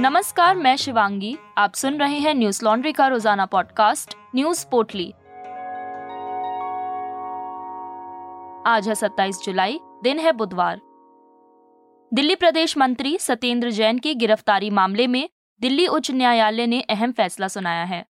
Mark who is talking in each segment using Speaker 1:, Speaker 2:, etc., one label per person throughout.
Speaker 1: नमस्कार, मैं शिवांगी। आप सुन रहे हैं न्यूज़ लॉन्ड्री का रोज़ाना पॉडकास्ट न्यूज़ पोटली आज है 27 जुलाई, दिन है बुधवार। दिल्ली प्रदेश मंत्री सत्येंद्र जैन की गिरफ्तारी मामले में दिल्ली उच्च न्यायालय ने अहम फैसला सुनाया है।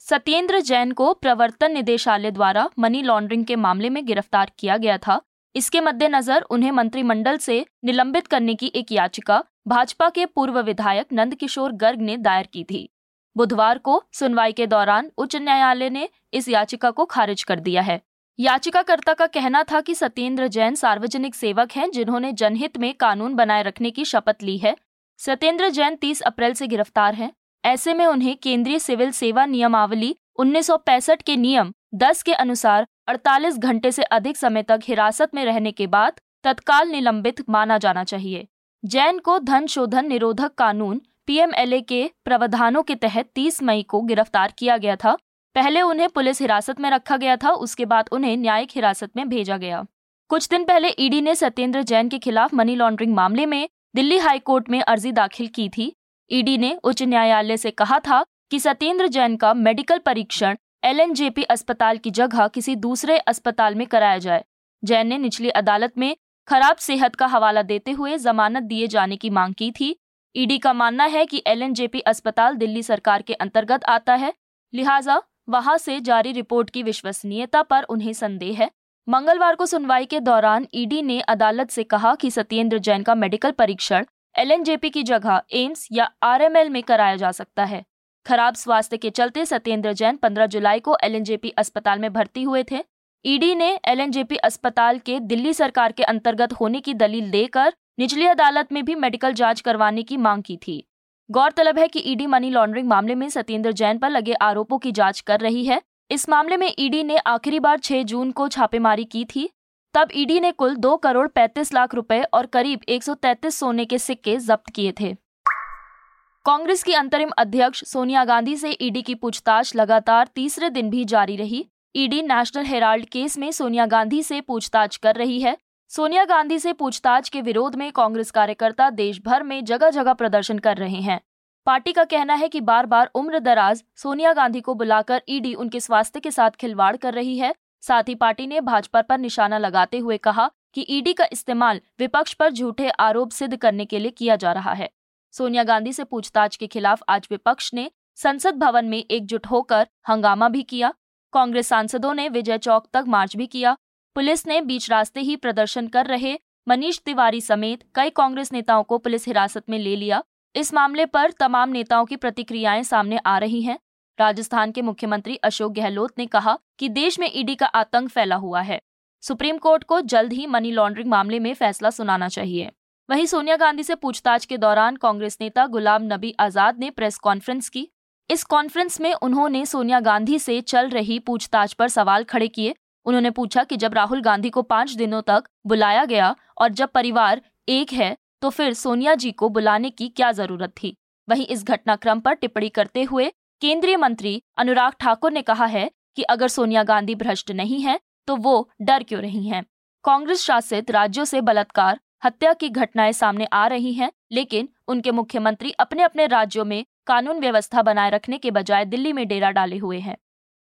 Speaker 1: सत्येंद्र जैन को प्रवर्तन निदेशालय द्वारा मनी लॉन्ड्रिंग के मामले में गिरफ़्तार किया गया था। इसके मद्देनजर उन्हें मंत्रिमंडल से निलंबित करने की एक याचिका भाजपा के पूर्व विधायक नंदकिशोर गर्ग ने दायर की थी। बुधवार को सुनवाई के दौरान उच्च न्यायालय ने इस याचिका को खारिज कर दिया है। याचिकाकर्ता का कहना था कि सत्येंद्र जैन सार्वजनिक सेवक हैं जिन्होंने जनहित में कानून बनाए रखने की शपथ ली है। सत्येंद्र जैन 30 अप्रैल से गिरफ़्तार हैं। ऐसे में उन्हें केंद्रीय सिविल सेवा नियमावली उन्नीस सौ पैंसठ के नियम 10 के अनुसार 48 घंटे से अधिक समय तक हिरासत में रहने के बाद तत्काल निलंबित माना जाना चाहिए। जैन को धन शोधन निरोधक कानून, पीएमएलए के प्रावधानों के तहत 30 मई को गिरफ़्तार किया गया था। पहले उन्हें पुलिस हिरासत में रखा गया था, उसके बाद उन्हें न्यायिक हिरासत में भेजा गया। कुछ दिन पहले ईडी ने सत्येंद्र जैन के खिलाफ मनी लॉन्ड्रिंग मामले में दिल्ली हाईकोर्ट में अर्जी दाखिल की थी। ईडी ने उच्च न्यायालय से कहा था कि सत्येंद्र जैन का मेडिकल परीक्षण एलएनजेपी अस्पताल की जगह किसी दूसरे अस्पताल में कराया जाए। जैन ने निचली अदालत में खराब सेहत का हवाला देते हुए जमानत दिए जाने की मांग की थी। ईडी का मानना है कि एलएनजेपी अस्पताल दिल्ली सरकार के अंतर्गत आता है, लिहाजा वहाँ से जारी रिपोर्ट की विश्वसनीयता पर उन्हें संदेह है। मंगलवार को सुनवाई के दौरान ईडी ने अदालत से कहा कि सत्येंद्र जैन का मेडिकल परीक्षण एलएनजेपी की जगह एम्स या आरएमएल में कराया जा सकता है। खराब स्वास्थ्य के चलते सत्येंद्र जैन 15 जुलाई को एलएनजेपी अस्पताल में भर्ती हुए थे। ईडी ने एलएनजेपी अस्पताल के दिल्ली सरकार के अंतर्गत होने की दलील देकर निचली अदालत में भी मेडिकल जाँच करवाने की मांग की थी। गौरतलब है कि ईडी मनी लॉन्ड्रिंग मामले में सत्येंद्र जैन पर लगे आरोपों की जाँच कर रही है। इस मामले में ईडी ने आखिरी बार 6 जून को छापेमारी की थी। तब ईडी ने कुल दो करोड़ पैंतीस लाख रुपए और करीब 133 सोने के सिक्के जब्त किए थे। कांग्रेस की अंतरिम अध्यक्ष सोनिया गांधी से ईडी की पूछताछ लगातार तीसरे दिन भी जारी रही। ईडी नेशनल हेराल्ड केस में सोनिया गांधी से पूछताछ कर रही है। सोनिया गांधी से पूछताछ के विरोध में कांग्रेस कार्यकर्ता देश भर में जगह जगह प्रदर्शन कर रहे हैं। पार्टी का कहना है कि बार बार उम्र दराज सोनिया गांधी को बुलाकर ईडी उनके स्वास्थ्य के साथ खिलवाड़ कर रही है। साथ ही पार्टी ने भाजपा पर निशाना लगाते हुए कहा कि ईडी का इस्तेमाल विपक्ष पर झूठे आरोप सिद्ध करने के लिए किया जा रहा है। सोनिया गांधी से पूछताछ के खिलाफ आज विपक्ष ने संसद भवन में एकजुट होकर हंगामा भी किया। कांग्रेस सांसदों ने विजय चौक तक मार्च भी किया। पुलिस ने बीच रास्ते ही प्रदर्शन कर रहे मनीष तिवारी समेत कई कांग्रेस नेताओं को पुलिस हिरासत में ले लिया। इस मामले पर तमाम नेताओं की प्रतिक्रियाएँ सामने आ रही हैं। राजस्थान के मुख्यमंत्री अशोक गहलोत ने कहा कि देश में ईडी का आतंक फैला हुआ है। सुप्रीम कोर्ट को जल्द ही मनी लॉन्ड्रिंग मामले में फैसला सुनाना चाहिए। वहीं सोनिया गांधी से पूछताछ के दौरान कांग्रेस नेता गुलाम नबी आज़ाद ने प्रेस कॉन्फ्रेंस की। इस कॉन्फ्रेंस में उन्होंने सोनिया गांधी से चल रही पूछताछ पर सवाल खड़े किए। उन्होंने पूछा कि जब राहुल गांधी को पाँच दिनों तक बुलाया गया और जब परिवार एक है तो फिर सोनिया जी को बुलाने की क्या ज़रूरत थी? वहीं इस घटनाक्रम पर टिप्पणी करते हुए केंद्रीय मंत्री अनुराग ठाकुर ने कहा है कि अगर सोनिया गांधी भ्रष्ट नहीं है तो वो डर क्यों रही हैं? कांग्रेस शासित राज्यों से बलात्कार, हत्या की घटनाएँ सामने आ रही हैं, लेकिन उनके मुख्यमंत्री अपने अपने राज्यों में कानून व्यवस्था बनाए रखने के बजाय दिल्ली में डेरा डाले हुए हैं।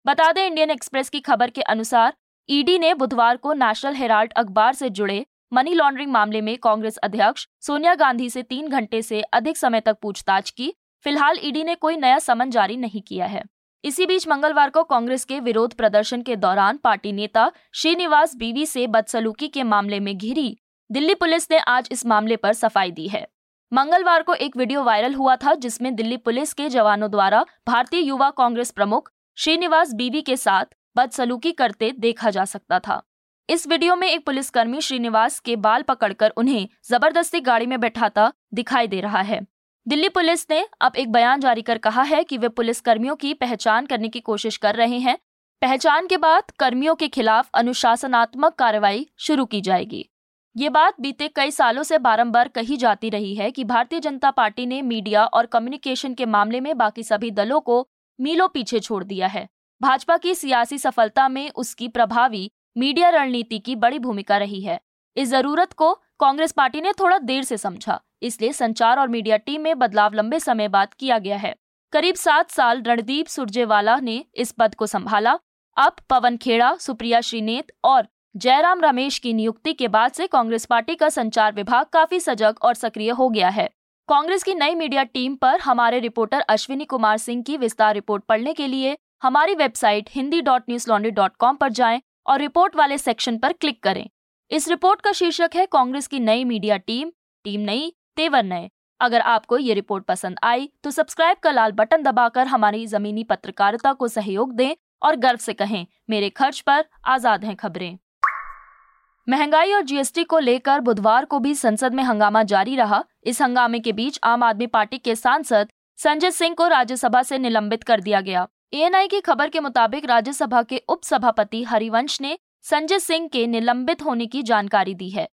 Speaker 1: बता दें, इंडियन एक्सप्रेस की खबर के अनुसार, ईडी ने बुधवार को नेशनल हेराल्ड अखबार से जुड़े मनी लॉन्ड्रिंग मामले में कांग्रेस अध्यक्ष सोनिया गांधी से तीन घंटे से अधिक समय तक पूछताछ की। फ़िलहाल ईडी ने कोई नया समन जारी नहीं किया है। इसी बीच मंगलवार को कांग्रेस के विरोध प्रदर्शन के दौरान पार्टी नेता श्रीनिवास बीवी से बदसलूकी के मामले में घिरी। दिल्ली पुलिस ने आज इस मामले पर सफ़ाई दी है। मंगलवार को एक वीडियो वायरल हुआ था, जिसमें दिल्ली पुलिस के जवानों द्वारा भारतीय युवा कांग्रेस प्रमुख श्रीनिवास बीवी के साथ बदसलूकी करते देखा जा सकता था। इस वीडियो में एक पुलिसकर्मी श्रीनिवास के बाल पकड़कर उन्हें ज़बरदस्ती गाड़ी में बैठाता दिखाई दे रहा है। दिल्ली पुलिस ने अब एक बयान जारी कर कहा है कि वे पुलिसकर्मियों की पहचान करने की कोशिश कर रहे हैं। पहचान के बाद कर्मियों के खिलाफ अनुशासनात्मक कार्रवाई शुरू की जाएगी। ये बात बीते कई सालों से बारंबार कही जाती रही है कि भारतीय जनता पार्टी ने मीडिया और कम्युनिकेशन के मामले में बाकी सभी दलों को मीलों पीछे छोड़ दिया है। भाजपा की सियासी सफलता में उसकी प्रभावी मीडिया रणनीति की बड़ी भूमिका रही है। इस ज़रूरत को कांग्रेस पार्टी ने थोड़ा देर से समझा, इसलिए संचार और मीडिया टीम में बदलाव लंबे समय बाद किया गया है। करीब सात साल रणदीप सुरजेवाला ने इस पद को संभाला। अब पवन खेड़ा, सुप्रिया श्रीनेत और जयराम रमेश की नियुक्ति के बाद से कांग्रेस पार्टी का संचार विभाग काफ़ी सजग और सक्रिय हो गया है। कांग्रेस की नई मीडिया टीम पर हमारे रिपोर्टर अश्विनी कुमार सिंह की विस्तार रिपोर्ट पढ़ने के लिए हमारी website Hindi dot Newslaundry dot com पर जाएँ और रिपोर्ट वाले सेक्शन पर क्लिक करें। इस रिपोर्ट का शीर्षक है कांग्रेस की नई मीडिया टीम टीम नई, तेवर नए। अगर आपको ये रिपोर्ट पसंद आई तो सब्सक्राइब का लाल बटन दबाकर हमारी जमीनी पत्रकारिता को सहयोग दें और गर्व से कहें, मेरे खर्च पर आज़ाद हैं खबरें। महँगाई और जीएसटी को लेकर बुधवार को भी संसद में हंगामा जारी रहा। इस हंगामे के बीच आम आदमी पार्टी के सांसद संजय सिंह को राज्यसभा से निलंबित कर दिया गया। एएनआई की खबर के मुताबिक राज्यसभा के उप सभापति हरिवंश ने संजय सिंह के निलंबित होने की जानकारी दी है।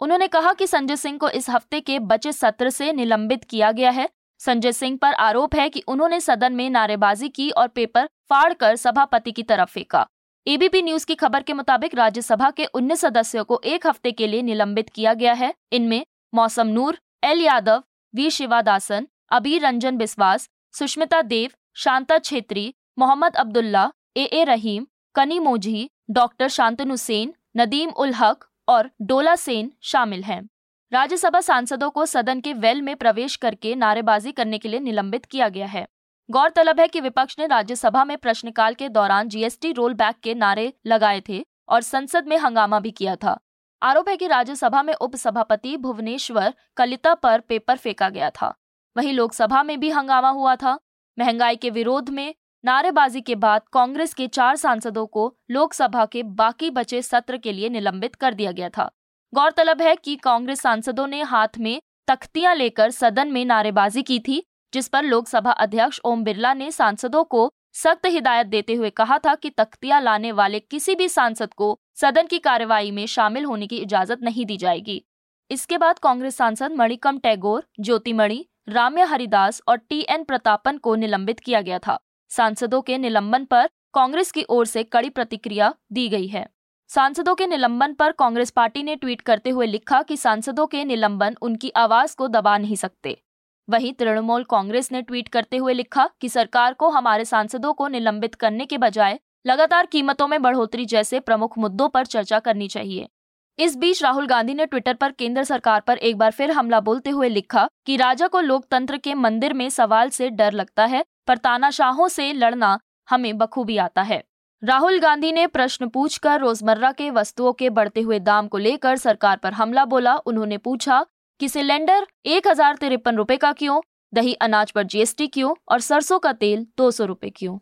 Speaker 1: उन्होंने कहा कि संजय सिंह को इस हफ़्ते के बचे सत्र से निलंबित किया गया है। संजय सिंह पर आरोप है कि उन्होंने सदन में नारेबाजी की और पेपर फाड़कर सभापति की तरफ़ फेंका। एबीपी न्यूज़ की खबर के मुताबिक राज्यसभा के 19 सदस्यों को एक हफ़्ते के लिए निलंबित किया गया है। इनमें Mausam Noor, L Yadav, V Sivadasan, Abir Ranjan Biswas, Sushmita Dev, Shanta Chhetri, Mohammed Abdullah, A A Rahim, Kanimozhi doctor Shantanu Sen, Nadeem ul Haque और डोला सेन शामिल हैं। राज्यसभा सांसदों को सदन के वेल में प्रवेश करके नारेबाजी करने के लिए निलंबित किया गया है। गौरतलब है कि विपक्ष ने राज्यसभा में प्रश्नकाल के दौरान जीएसटी रोल बैक के नारे लगाए थे और संसद में हंगामा भी किया था। आरोप है कि राज्यसभा में उपसभापति भुवनेश्वर कलिता पर पेपर फेंका गया था। वहीं लोकसभा में भी हंगामा हुआ था। महँगाई के विरोध में नारेबाजी के बाद कांग्रेस के चार सांसदों को लोकसभा के बाकी बचे सत्र के लिए निलंबित कर दिया गया था। गौरतलब है कि कांग्रेस सांसदों ने हाथ में तख्तियाँ लेकर सदन में नारेबाजी की थी जिस पर लोकसभा अध्यक्ष ओम बिरला ने सांसदों को सख्त हिदायत देते हुए कहा था कि तख्तियाँ लाने वाले किसी भी सांसद को सदन की कार्यवाही में शामिल होने की इजाज़त नहीं दी जाएगी। इसके बाद कांग्रेस सांसद मणिकम टैगोर, ज्योतिमणि, राम्य हरिदास और टी एन प्रतापन को निलंबित किया गया था। सांसदों के निलंबन पर कांग्रेस की ओर से कड़ी प्रतिक्रिया दी गई है। सांसदों के निलंबन पर कांग्रेस पार्टी ने ट्वीट करते हुए लिखा कि सांसदों के निलंबन उनकी आवाज़ को दबा नहीं सकते। वहीं तृणमूल कांग्रेस ने ट्वीट करते हुए लिखा कि सरकार को हमारे सांसदों को निलंबित करने के बजाय लगातार कीमतों में बढ़ोतरी जैसे प्रमुख मुद्दों पर चर्चा करनी चाहिए। इस बीच राहुल गांधी ने ट्विटर पर केंद्र सरकार पर एक बार फिर हमला बोलते हुए लिखा कि राजा को लोकतंत्र के मंदिर में सवाल से डर लगता है, पर तानाशाहों से लड़ना हमें बखूबी आता है। राहुल गांधी ने प्रश्न पूछकर रोज़मर्रा के वस्तुओं के बढ़ते हुए दाम को लेकर सरकार पर हमला बोला। उन्होंने पूछा कि सिलेंडर एक हज़ार तिरपन रूपए का क्यों, दही अनाज पर जीएसटी क्यों और सरसों का तेल दो सौ रूपए क्यों?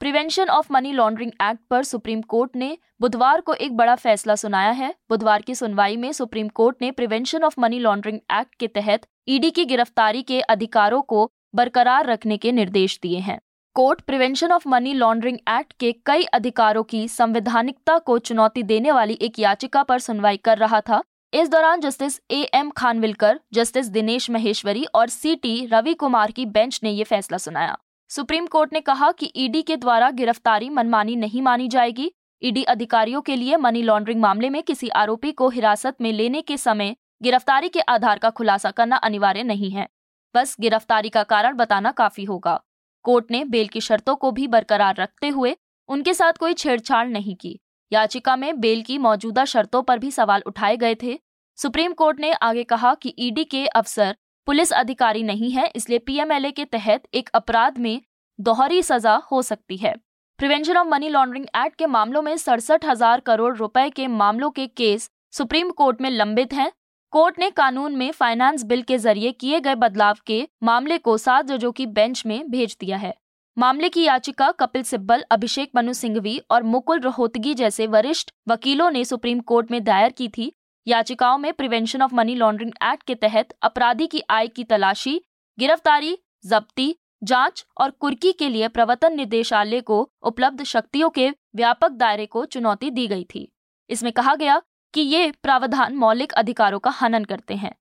Speaker 1: Prevention of money laundering act पर सुप्रीम कोर्ट ने बुधवार को एक बड़ा फैसला सुनाया है। बुधवार की सुनवाई में सुप्रीम कोर्ट ने prevention of money laundering act के तहत ईडी की गिरफ्तारी के अधिकारों को बरकरार रखने के निर्देश दिए हैं। Court prevention of money laundering act के कई अधिकारों की संवैधानिकता को चुनौती देने वाली एक याचिका पर सुनवाई कर रहा था। इस दौरान justice A M Khanwilkar, justice Dinesh Maheshwari और सी टी रवि कुमार की बेंच ने ये फैसला सुनाया। सुप्रीम कोर्ट ने कहा कि ईडी के द्वारा गिरफ्तारी मनमानी नहीं मानी जाएगी। ईडी अधिकारियों के लिए मनी लॉन्ड्रिंग मामले में किसी आरोपी को हिरासत में लेने के समय गिरफ्तारी के आधार का खुलासा करना अनिवार्य नहीं है। बस गिरफ्तारी का कारण बताना काफ़ी होगा। कोर्ट ने बेल की शर्तों को भी बरकरार रखते हुए उनके साथ कोई छेड़छाड़ नहीं की। याचिका में बेल की मौजूदा शर्तों पर भी सवाल उठाए गए थे। सुप्रीम कोर्ट ने आगे कहा कि ईडी के अफसर पुलिस अधिकारी नहीं है, इसलिए पीएमएलए के तहत एक अपराध में दोहरी सजा हो सकती है। Prevention of money laundering act के मामलों में सड़सठ हज़ार करोड़ रुपए के मामलों के केस सुप्रीम कोर्ट में लंबित हैं। कोर्ट ने कानून में फाइनेंस बिल के ज़रिए किए गए बदलाव के मामले को सात जजों की बेंच में भेज दिया है। मामले की याचिका कपिल सिब्बल, अभिषेक मनु सिंघवी और मुकुल रोहतगी जैसे वरिष्ठ वकीलों ने सुप्रीम कोर्ट में दायर की थी। याचिकाओं में prevention of money laundering act के तहत अपराधी की आय की तलाशी, गिरफ्तारी, जब्ती, जाँच और कुर्की के लिए प्रवर्तन निदेशालय को उपलब्ध शक्तियों के व्यापक दायरे को चुनौती दी गई थी। इसमें कहा गया कि ये प्रावधान मौलिक अधिकारों का हनन करते हैं।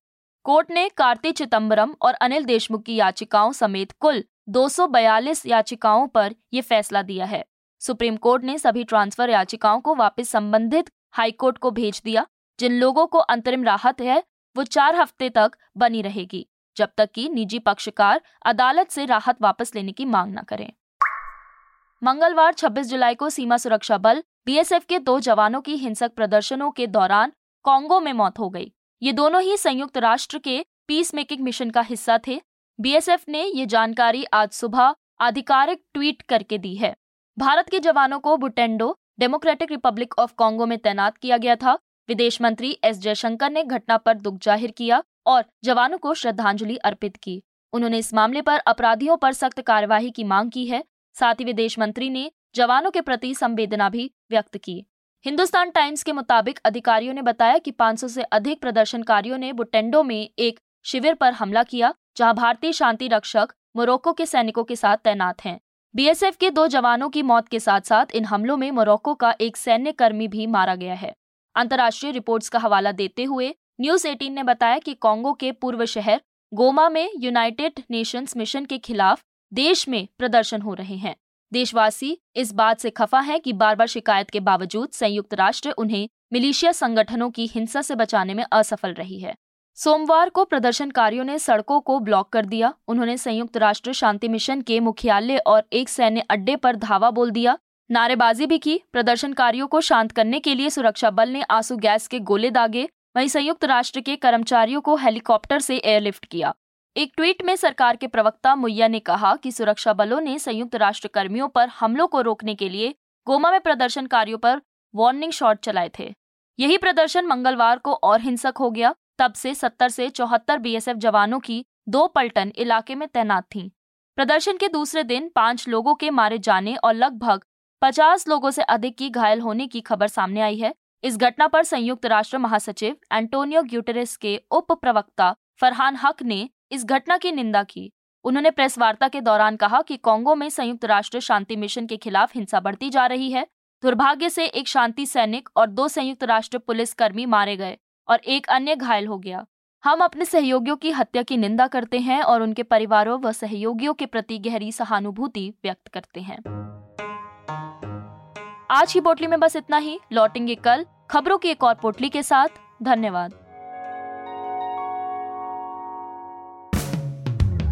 Speaker 1: कोर्ट ने कार्ति चिदम्बरम और अनिल देशमुख की याचिकाओं समेत कुल 242 याचिकाओं पर यह फैसला दिया है। सुप्रीम कोर्ट ने सभी ट्रांसफ़र याचिकाओं को वापस संबंधित हाईकोर्ट को भेज दिया, जिन लोगों को अंतरिम राहत है, वो चार हफ़्ते तक बनी रहेगी, जब तक कि निजी पक्षकार अदालत से राहत वापस लेने की मांग न करें। मंगलवार 26 जुलाई को सीमा सुरक्षा बल बीएसएफ के दो जवानों की हिंसक प्रदर्शनों के दौरान कांगो में मौत हो गई। ये दोनों ही संयुक्त राष्ट्र के पीस मेकिंग मिशन का हिस्सा थे बीएसएफ ने ये जानकारी आज सुबह आधिकारिक ट्वीट करके दी है। भारत के जवानों को Butembo, Democratic Republic of Congo में तैनात किया गया था। विदेश मंत्री एस जयशंकर ने घटना पर दुख ज़ाहिर किया और जवानों को श्रद्धांजलि अर्पित की। उन्होंने इस मामले पर अपराधियों पर सख्त कार्यवाही की मांग की है। साथ ही विदेश मंत्री ने जवानों के प्रति संवेदना भी व्यक्त की। हिंदुस्तान टाइम्स के मुताबिक अधिकारियों ने बताया कि 500 से अधिक प्रदर्शनकारियों ने बुटेंडो में एक शिविर पर हमला किया, जहाँ भारतीय शांति रक्षक मोरक्को के सैनिकों के साथ तैनात हैं। बीएसएफ के दो जवानों की मौत के साथ साथ इन हमलों में मोरक्को का एक सैन्य कर्मी भी मारा गया है। अंतर्राष्ट्रीय रिपोर्ट्स का हवाला देते हुए न्यूज़ 18 ने बताया कि कांगो के पूर्व शहर गोमा में यूनाइटेड नेशंस मिशन के खिलाफ देश में प्रदर्शन हो रहे हैं। देशवासी इस बात से खफा है कि बार बार शिकायत के बावजूद संयुक्त राष्ट्र उन्हें मिलिशिया संगठनों की हिंसा से बचाने में असफल रही है। सोमवार को प्रदर्शनकारियों ने सड़कों को ब्लॉक कर दिया। उन्होंने संयुक्त राष्ट्र शांति मिशन के मुख्यालय और एक सैन्य अड्डे पर धावा बोल दिया। नारेबाजी भी की। प्रदर्शनकारियों को शांत करने के लिए सुरक्षा बल ने आँसू गैस के गोले दागे। वहीं संयुक्त राष्ट्र के कर्मचारियों को हेलीकॉप्टर से एयरलिफ्ट किया। एक ट्वीट में सरकार के प्रवक्ता मुइया ने कहा कि सुरक्षा बलों ने संयुक्त राष्ट्र कर्मियों पर हमलों को रोकने के लिए गोमा में प्रदर्शनकारियों पर वार्निंग शॉट चलाए थे। यही प्रदर्शन मंगलवार को और हिंसक हो गया। तब से 70 से चौहत्तर बीएसएफ जवानों की दो पलटन इलाके में तैनात थीं। प्रदर्शन के दूसरे दिन पाँच लोगों के मारे जाने और लगभग 50 लोगों से अधिक की घायल होने की खबर सामने आई है। इस घटना पर संयुक्त राष्ट्र महासचिव एंटोनियो ग्यूटेरेस के उप प्रवक्ता फरहान हक ने इस घटना की निंदा की। उन्होंने प्रेस वार्ता के दौरान कहा कि कांगो में संयुक्त राष्ट्र शांति मिशन के खिलाफ हिंसा बढ़ती जा रही है। दुर्भाग्य से एक शांति सैनिक और दो संयुक्त राष्ट्र पुलिस कर्मी मारे गए। और एक अन्य घायल हो गया। हम अपने सहयोगियों की हत्या की निंदा करते हैं और उनके परिवारों व सहयोगियों के प्रति गहरी सहानुभूति व्यक्त करते हैं। आज की पोटली में बस इतना ही। लौटेंगे कल। खबरों की एक और पोटली के साथ। धन्यवाद।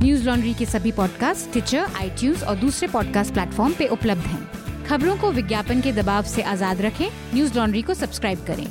Speaker 2: न्यूज़ लॉन्ड्री के सभी पॉडकास्ट ट्विटर आई और दूसरे पॉडकास्ट प्लेटफॉर्म पे उपलब्ध हैं। खबरों को विज्ञापन के दबाव से आज़ाद रखें। न्यूज़ लॉन्ड्री को सब्सक्राइब करें।